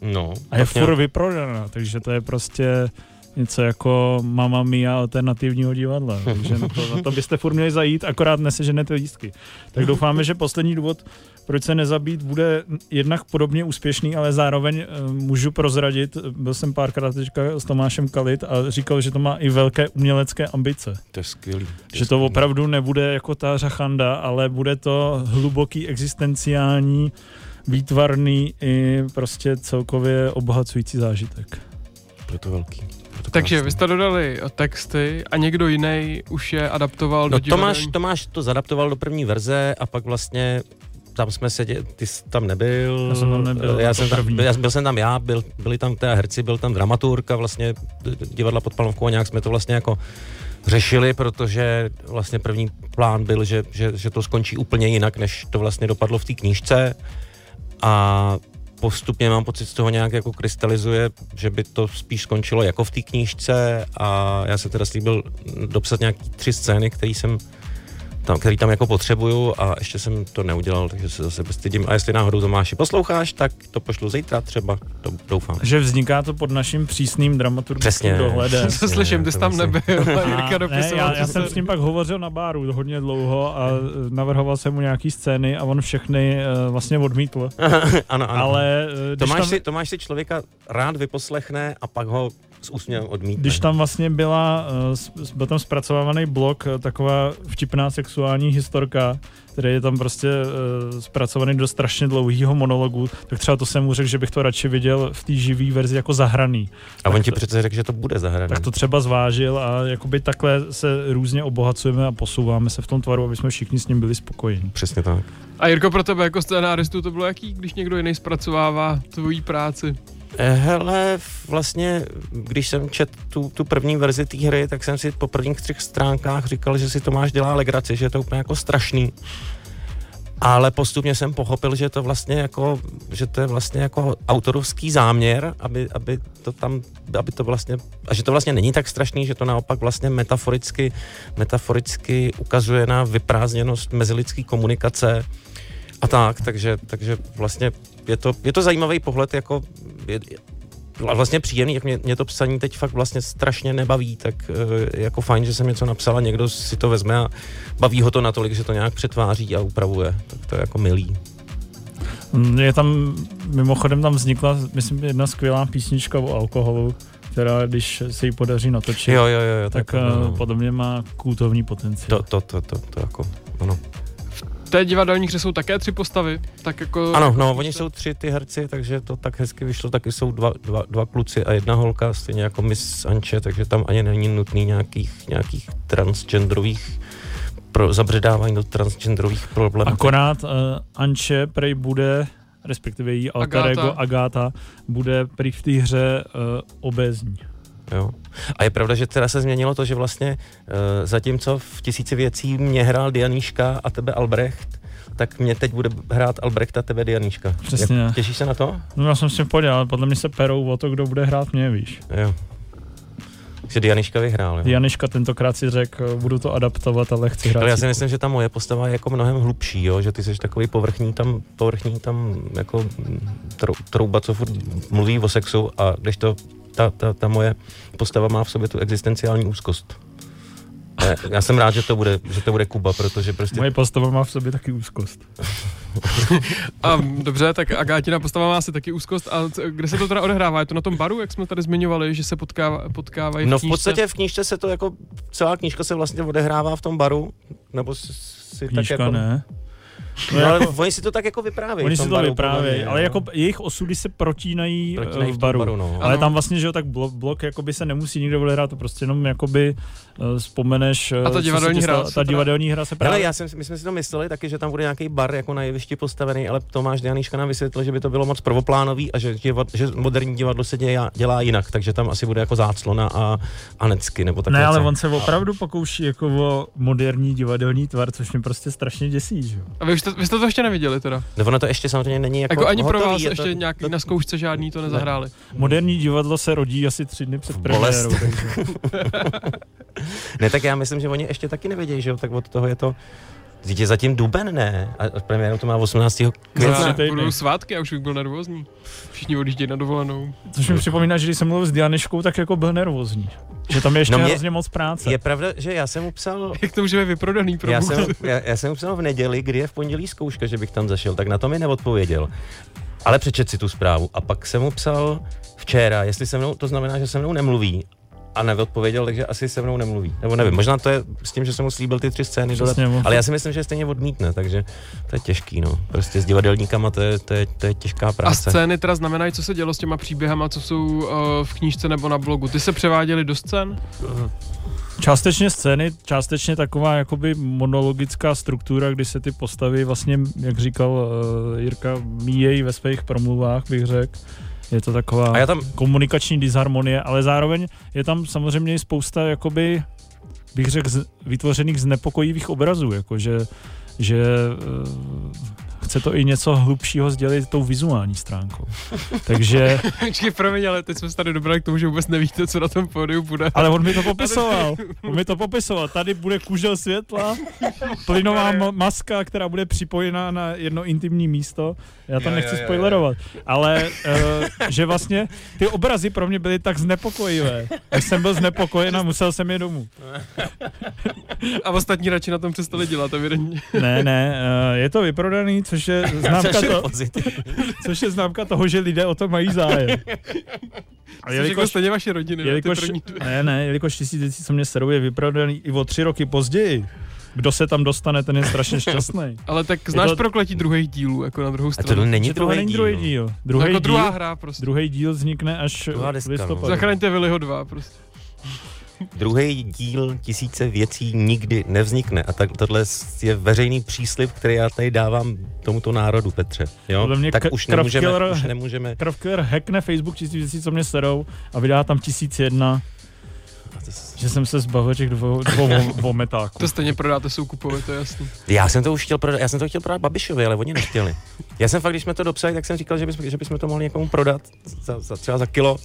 No, a je furt vyprodaná, takže to je prostě něco jako Mamma Mia alternativního divadla. Takže na to, na to byste furt měli zajít, akorát neseženete lístky. Tak doufáme, že poslední důvod, proč se nezabít, bude jednak podobně úspěšný, ale zároveň eh, můžu prozradit, byl jsem párkrát teďka s Tomášem Kalit a říkal, že to má i velké umělecké ambice. To je skvělý. je Že to opravdu nebude jako ta řachanda, ale bude to hluboký existenciální, výtvarný i prostě celkově obohacující zážitek. Je to velký. To Takže krásný. vy jste dodali texty a někdo jiný už je adaptoval No do Tomáš, divadelní... Tomáš to zadaptoval do první verze a pak vlastně tam jsme seděli, ty jsi tam nebyl. Já jsem tam nebyl, já jsem tam, já, byl jsem tam já, byl, byli tam teda herci, byl tam dramaturg a vlastně divadla pod Palmovkou a nějak jsme to vlastně jako řešili, protože vlastně první plán byl, že, že, že to skončí úplně jinak, než to vlastně dopadlo v té knížce a postupně mám pocit z toho nějak jako krystalizuje, že by to spíš skončilo jako v té knížce a já jsem teda slíbil dopsat nějaký tři scény, které jsem tam, který tam jako potřebuju a ještě jsem to neudělal, takže se zase bestydím. A jestli náhodou Tomáši posloucháš, tak to pošlu zítra třeba, to doufám. Že vzniká to pod naším přísným dramaturgickým Přesně. dohledem. Co slyším, ty jsi to tam nebyl. A A Jirka ne, já, já jsem se- s ním pak hovořil na báru hodně dlouho a navrhoval jsem mu nějaký scény a on všechny uh, vlastně odmítl. ano, ano. Ale když Tomáš, tam, si, Tomáš si člověka rád vyposlechne a pak ho s úsměvem odmítne. když tam vlastně byla, eh, byl tam zpracovávaný blok, eh, taková vtipná sexuální historka, který je tam prostě uh, zpracovaný do strašně dlouhého monologu, tak třeba to jsem mu řekl, že bych to radši viděl v té živý verzi jako zahraný. a on tak ti to- přece řekl, že to bude zahrané. Tak to třeba zvážil a jakoby takhle se různě obohacujeme a posouváme se v tom tvaru, aby jsme všichni s ním byli spokojení. Přesně tak. A Jirko, pro tebe jako scénáristu to bylo jaký, když někdo jiný zpracovává tvoji práci? Eh, Hele, vlastně, když jsem čet tu, tu první verzi té hry, tak jsem si po prvních třech stránkách říkal, že si Tomáš dělá legraci, že je to úplně jako strašný. Ale postupně jsem pochopil, že to vlastně jako, že to je vlastně jako autorovský záměr, aby, aby to tam, aby to vlastně, a že to vlastně není tak strašný, že to naopak vlastně metaforicky, metaforicky ukazuje na vyprázdněnost mezilidské komunikace a tak, takže, takže vlastně je to, je to zajímavý pohled, jako je, a vlastně příjemný, jak mě, mě to psaní teď fakt vlastně strašně nebaví, tak eh, jako fajn, že jsem něco napsal a někdo si to vezme a baví ho to natolik, že to nějak přetváří a upravuje, tak to je jako milý. Mm, Je tam, mimochodem tam vznikla, myslím, jedna skvělá písnička o alkoholu, která, když se jí podaří natočit, Jo, jo, jo, tak no, eh, no. podle mě má kultovní potenciál. to, to, to, to, to jako, ano. V té divadelní hře jsou také tři postavy, tak jako... Ano, jako no, oni jsou tři ty herci, takže to tak hezky vyšlo, taky jsou dva, dva, dva kluci a jedna holka, stejně jako Miss Anče, takže tam ani není nutný nějakých, nějakých transgenderových pro zabředávání do transgenderových problémů. Akorát uh, Anče prej bude, respektive její alter Agáta. ego Agáta, bude prý v té hře uh, obézní. Jo. A je pravda, že teda se změnilo to, že vlastně uh, zatímco v tisíci věcí mě hrál Dianíška a tebe Albrecht, tak mě teď bude hrát Albrechta tebe Dianíška. Přesně. Jak, těšíš se na to? No já jsem s tím podělal, ale podle mě se perou o to, kdo bude hrát mě, víš. Jo. Takže Dianiška vyhrál. Jo. Janiška tentokrát si řekl, budu to adaptovat, ale chci hrát. Ale já si myslím, že ta moje postava je jako mnohem hlubší, jo? že ty jsi takový povrchní tam, povrchní tam jako trou, trouba, co furt mluví o sexu a když to ta, ta, ta moje postava má v sobě tu existenciální úzkost. Já- Já jsem rád, že to bude, že to bude Kuba, protože prostě Moje postava má v sobě taky úzkost. A dobře, tak Agátina postava má asi taky úzkost. A kde se to teda odehrává? Je to na tom baru, jak jsme tady zmiňovali, že se potkává, potkávají No v knížce? podstatě v knížce se to jako, celá knížka se vlastně odehrává v tom baru, nebo si, si Knížka tak jako... ne. No, ale oni si to tak jako vyprávějí. Oni v si to baru, vyprávějí, ale jo. jako jejich osudy se protínají, Protínají protínají v v tom baru. baru, no. Ale Ano. tam vlastně, že jo, tak blok, blok jakoby se nemusí nikdo odehrát, to prostě jenom jakoby uh, vzpomeneš. A ta eh, co se divadelní hra Ta teda- divadelní hra se právě... Ale já jsem, my jsme si to mysleli taky, že tam bude nějaký bar jako na jevišti postavený, ale Tomáš Dianíška nám vysvětlil, že by to bylo moc prvoplánový a že, divad, že moderní divadlo se dělá, dělá jinak, takže tam asi bude jako záclona a, a necky, nebo takhle. Ne, ale co? on se opravdu pokouší jako o moderní divadelní tvar, což mě prostě strašně děsí, že jo. A vy, už to, vy jste to ještě neviděli teda? No ono to ještě samozřejmě není jako, Jako, ani pro hotový, vás je ještě to, nějaký to, na zkoušce žádný to nezahráli. Moderní divadlo se rodí asi tři dny před premiérou. Ne, tak já myslím, že oni ještě taky nevědějí, že jo, tak od toho je to je zatím duben, ne? A premiéru to má 18. Za května. budou svátky, já už bych byl nervózní. Všichni odjíždějí na dovolenou. Což mi připomíná, že když jsem mluvil s Dianiškou, tak jako byl nervózní. Že tam je ještě No mě- hrozně moc práce. Je pravda, že já jsem mu psal Jak to můžeme vyprodaný pro Já jsem, já, já jsem mu psal v neděli, kdy je v pondělí zkouška, že bych tam zašel, tak na to mi neodpověděl. Ale přečet si tu zprávu. A pak jsem mu psal včera, jestli se mnou, to znamená, že se mnou nemluví. A neodpověděl, takže asi se mnou nemluví. Nebo nevím, možná to je s tím, že jsem mu slíbil ty tři scény dodat, ale já si myslím, že je stejně odmítne, takže to je těžký, no. Prostě s divadelníkama to je, to je, to je těžká A práce. scény teda znamenají, co se dělo s těma příběhama, co jsou uh, v knížce nebo na blogu. Ty se převáděly do scén? Částečně scény, částečně taková jakoby monologická struktura, kdy se ty postavy vlastně, jak říkal uh, Jirka, míjejí ve svých promluvách, bych řekl. Je to taková A já tam, komunikační disharmonie, ale zároveň je tam samozřejmě spousta jakoby, bych řekl, z, vytvořených znepokojivých obrazů, jakože že uh, chce to i něco hlubšího sdělit tou vizuální stránkou. Takže, Počkej, promiň, ale teď jsme se tady dobrali k tomu, že vůbec nevíte, co na tom pódiu bude. ale on mi to popisoval. On mi to popisoval. Tady bude kužel světla, plynová ma- maska, která bude připojená na jedno intimní místo. Já to Jo, nechci jo, jo, spoilerovat. Ale uh, že vlastně ty obrazy pro mě byly tak znepokojivé. Až jsem byl znepokojen a musel jsem je domů. A ostatní radši na tom přestali dělat, evidentně. Ne, ne, eh, je to vyprodaný, což je známka, Což je to, pozitivní. což je známka toho, že lidé o to mají zájem. A Jelikož, jako stejně vaše rodiny, jelikož, jelikož, ty první dvě. ne, ne, jelikož tisíc věcí, co mě serou, je vyprodaný i o tři roky později. Kdo se tam dostane, ten je strašně šťastný. Ale tak znáš to- prokletí druhých dílů, jako na druhou A stranu. to není druhý není díl. druhý díl. To Druhý jako díl, druhá hra prostě. druhý díl vznikne až v no. listopadu. Zachraňte Viliho 2 prostě. Druhý díl tisíce věcí nikdy nevznikne. A tak tohle je veřejný příslip, který já tady dávám tomuto národu, Petře. Jo? Podle mě tak K- už nemůžeme, Kraftkiller- už nemůžeme. Kraftkiller hackne Facebook tisíc věcí, co mě serou a vydá tam tisíc jedna, že jsem se zbavil těch dvou, dvou vometáků. To stejně prodáte soukupovi, to je jasný. Já jsem to už chtěl prodat, já jsem to chtěl prodat Babišovi, ale oni nechtěli. Já jsem fakt, když jsme to dopsali, tak jsem říkal, že bychom, že bychom to mohli někomu prodat za, za, třeba za kilo,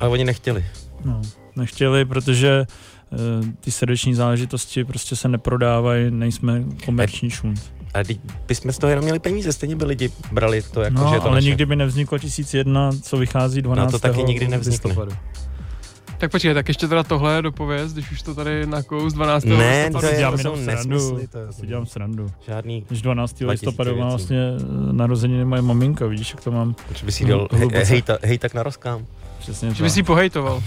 ale oni nechtěli. No, nechtěli, protože uh, ty srdeční záležitosti prostě se neprodávají, nejsme komerční šunt. A teď bychom z toho jenom měli peníze, stejně by lidi brali to jako, No, že je to ale naše. nikdy by nevzniklo 1001, co vychází 12. No, to taky nikdy nevznikne. listopadu. Tak počkej, tak ještě teda tohle dopověz, když už to tady nakous 12. Ne, listopadu. to, je, dělám to jsou jenom srandu. nesmysly. To je, Si dělám srandu. žádný, Když 12. 2000 listopadu má vlastně eh, narozeniny moje maminka, víš, jak to mám že by si jí dal hej, hej, hej, tak na rozkám. Přesně Že by si pohejtoval.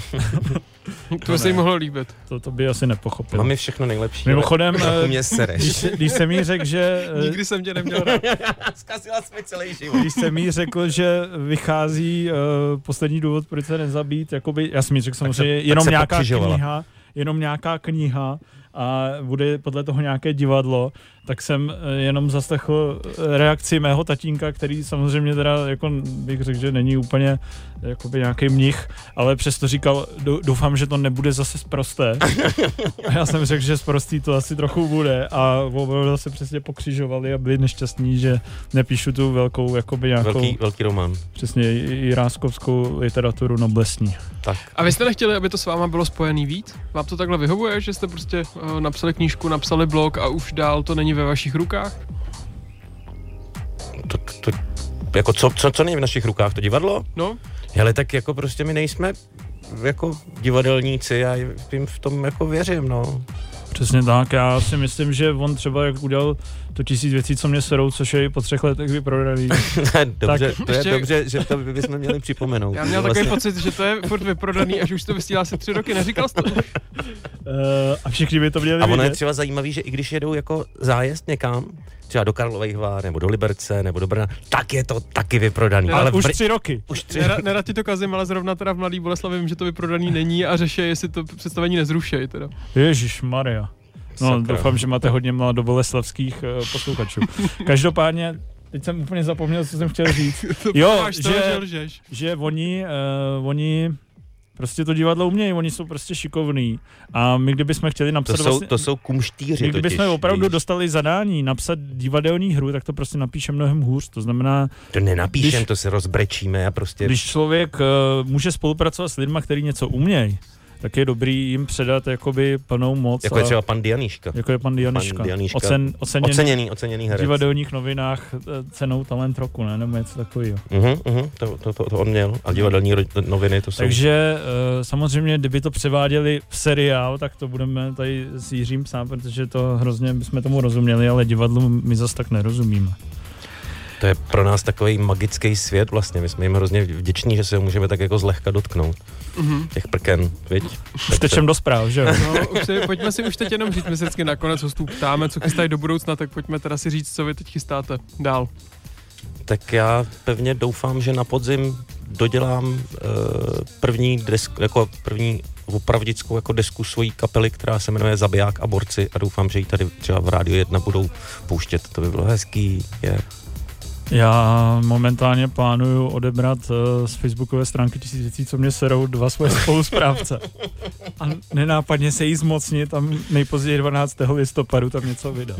to by se jí mohlo líbit. to, to by asi nepochopil. Mám mi všechno nejlepší. Mimochodem, eh, mě když, sereš. když jsem jí řekl, že eh, Nikdy jsem tě neměl rád. Zkazila jsi mi celý život. když jsem jí řekl, že vychází uh, poslední důvod, proč se nezabít, jakoby, já jsem jí řekl samozřejmě tak jenom se nějaká kniha, jenom nějaká kniha a bude podle toho nějaké divadlo, tak jsem eh, jenom zaslechl eh, reakci mého tatínka, který samozřejmě teda, jako bych řekl, že není úplně jakoby nějaký mnich, ale přesto říkal, "Dou- doufám, že to nebude zase zprosté. A já jsem řekl, že zprostý to asi trochu bude a opravdu se přesně pokřižovali a byli nešťastní, že nepíšu tu velkou, jakoby nějakou, Velký, velký román. přesně jiráskovskou literaturu noblesní. Tak. A vy jste nechtěli, aby to s váma bylo spojený víc? Vám to takhle vyhovuje, že jste prostě uh, napsali knížku, napsali blog a už dál to není ve vašich rukách? To, to, jako co, co, co není v našich rukách? To divadlo? No, Hele, tak jako prostě my nejsme jako divadelníci, já jim v tom jako věřím, no. Přesně tak, já si myslím, že on třeba jak udělal to tisíc věcí, co mě serou, což je i po třech letech vyprodaný. dobře, to je ještě- dobře, že to bychom měli připomenout. já měl Že takový vlastně- pocit, že to je furt vyprodaný, až už to vysílá se tři roky. Neříkal jsi to? Uh, a všichni by to měli A ono je vidět. třeba zajímavý, že i když jedou jako zájezd někam, třeba do Karlových Vár, nebo do Liberce, nebo do Brna, tak je to taky vyprodaný. Ne, ale Už v- tři roky. už tři Nerad, nerad ti to kazím, ale zrovna teda v Mladý Boleslavi vím, že to vyprodaný není a řeší, jestli to představení nezrušej teda. Ježíš Maria. No, Sakra. doufám, že máte hodně mladoboleslavských uh, posluchačů. Každopádně, teď jsem úplně zapomněl, co jsem chtěl říct. Jo, to, že- že oni, uh, oni prostě to divadlo umějí, oni jsou prostě šikovní. A my kdybychom chtěli napsat to, jsou, vlastně, to jsou kumštíři my kdybychom totiž, opravdu víš. dostali zadání napsat divadelní hru, tak to prostě napíše mnohem hůř. To znamená, To nenapíšem, když- to se rozbrečíme a prostě... když člověk uh, může spolupracovat s lidmi, kteří něco umějí, tak je dobrý jim předat jakoby plnou moc. jako je třeba pan Dianiška. jako je pan Dianiška. Pan Dianiška. Ocen, oceněný, Oceněný, oceněný v herec. divadelních novinách eh, cenou talent roku, ne? Nebo něco takového. Uh-huh, uh-huh, to, to, to, to on měl. A divadelní noviny to jsou... Takže uh, samozřejmě, kdyby to převáděli v seriál, tak to budeme tady s Jiřím psát, protože to hrozně bychom tomu rozuměli, ale divadlu my zas tak nerozumíme. To je pro nás takový magický svět vlastně. My jsme jim hrozně vděční, že se ho můžeme tak jako zlehka dotknout. Mhm. Těch prken, viď? Už tečem do zpráv, že jo? No, už si, pojďme si už teď jenom říct, my se vždycky nakonec hostů ptáme, co chystají do budoucna, tak pojďme teda si říct, co vy teď chystáte dál. Tak já pevně doufám, že na podzim dodělám uh, první desku, jako první opravdickou jako desku svojí kapely, která se jmenuje Zabiják a borci a doufám, že ji tady třeba v Rádiu 1 budou pouštět. To by bylo hezký. Je. Já momentálně plánuju odebrat uh, z facebookové stránky tisíc věcí, co mě serou dva svoje spolusprávce. A nenápadně se jí zmocnit a nejpozději 12. listopadu tam něco vydat.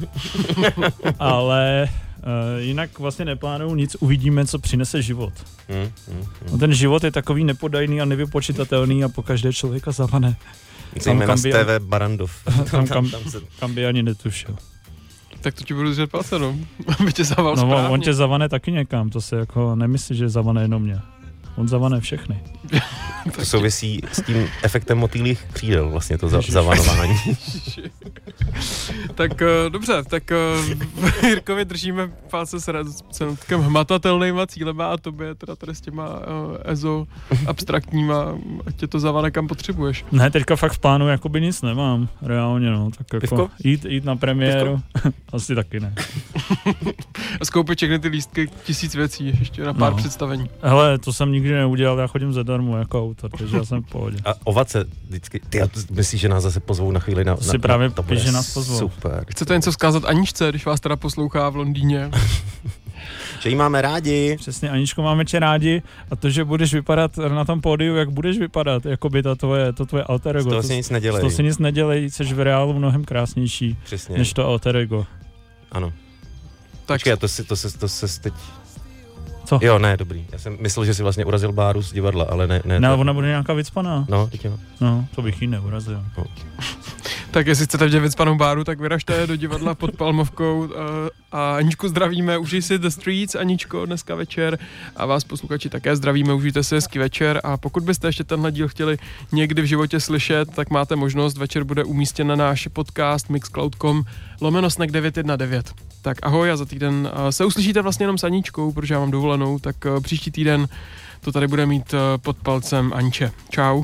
Ale uh, jinak vlastně neplánuju nic, uvidíme, co přinese život. Hmm, hmm, No, hmm. ten život je takový nepodajný a nevypočitatelný a po každé člověka zavane, Zejména kam z by- TV Barandov. tam, kam, tam se, kam by ani netušil. Tak to ti budu držet palce, no. Aby tě zaval No, správně. on tě zavane taky někam, to se jako nemyslí, že zavane jenom mě. On zavane všechny. to souvisí s tím efektem motýlých křídel, vlastně to za, Ježiš. zavanování. Tak uh, dobře, tak uh, Jirkovi držíme raz- s celkem hmatatelnýma cílema a tobě teda tady s těma uh, EZO abstraktníma, ať tě to zavane kam potřebuješ. Ne, teďka fakt v plánu jakoby nic nemám, reálně no, tak jako Pivko? jít, jít na premiéru, asi taky ne. A skoupit všechny ty lístky, tisíc věcí, ještě na pár No. představení. Hele, to jsem nikdy neudělal, já chodím zadarmo jako autor, takže já jsem v pohodě. A ovace vždycky, ty, to myslíš, že nás zase pozvou na chvíli na... Na si právě to píš, bude že nás pozvou. Super. Chcete něco vzkázat Aničce, když vás teda poslouchá v Londýně? Že jí máme rádi. Přesně, Aničko, máme tě rádi a to, že budeš vypadat na tom pódiu, jak budeš vypadat, jako by to tvoje, to tvoje alter Z ego. toho to, si nic z nedělej. toho si nic nedělej, jsi v reálu mnohem krásnější, Přesně. než to alter ego. Ano. Tak Počkej, to si, to se, to se teď... Co? Jo, ne, dobrý. Já jsem myslel, že si vlastně urazil Báru z divadla, ale ne. Ne, Ne, to- ona bude nějaká vycpaná. No, teď jo. No, to bych jí neurazil. Tak jestli chcete vidět věc panu Báru, tak vyražte do divadla pod Palmovkou uh, a Aničku zdravíme, užij si The Streets, Aničko, dneska večer a vás posluchači také zdravíme, užijte si hezký večer a pokud byste ještě tenhle díl chtěli někdy v životě slyšet, tak máte možnost, večer bude umístěn na náš podcast mixcloud.com lomeno snack 919. Tak ahoj a za týden uh, se uslyšíte vlastně jenom s Aničkou, protože já mám dovolenou, tak uh, příští týden to tady bude mít pod palcem Anče. Čau.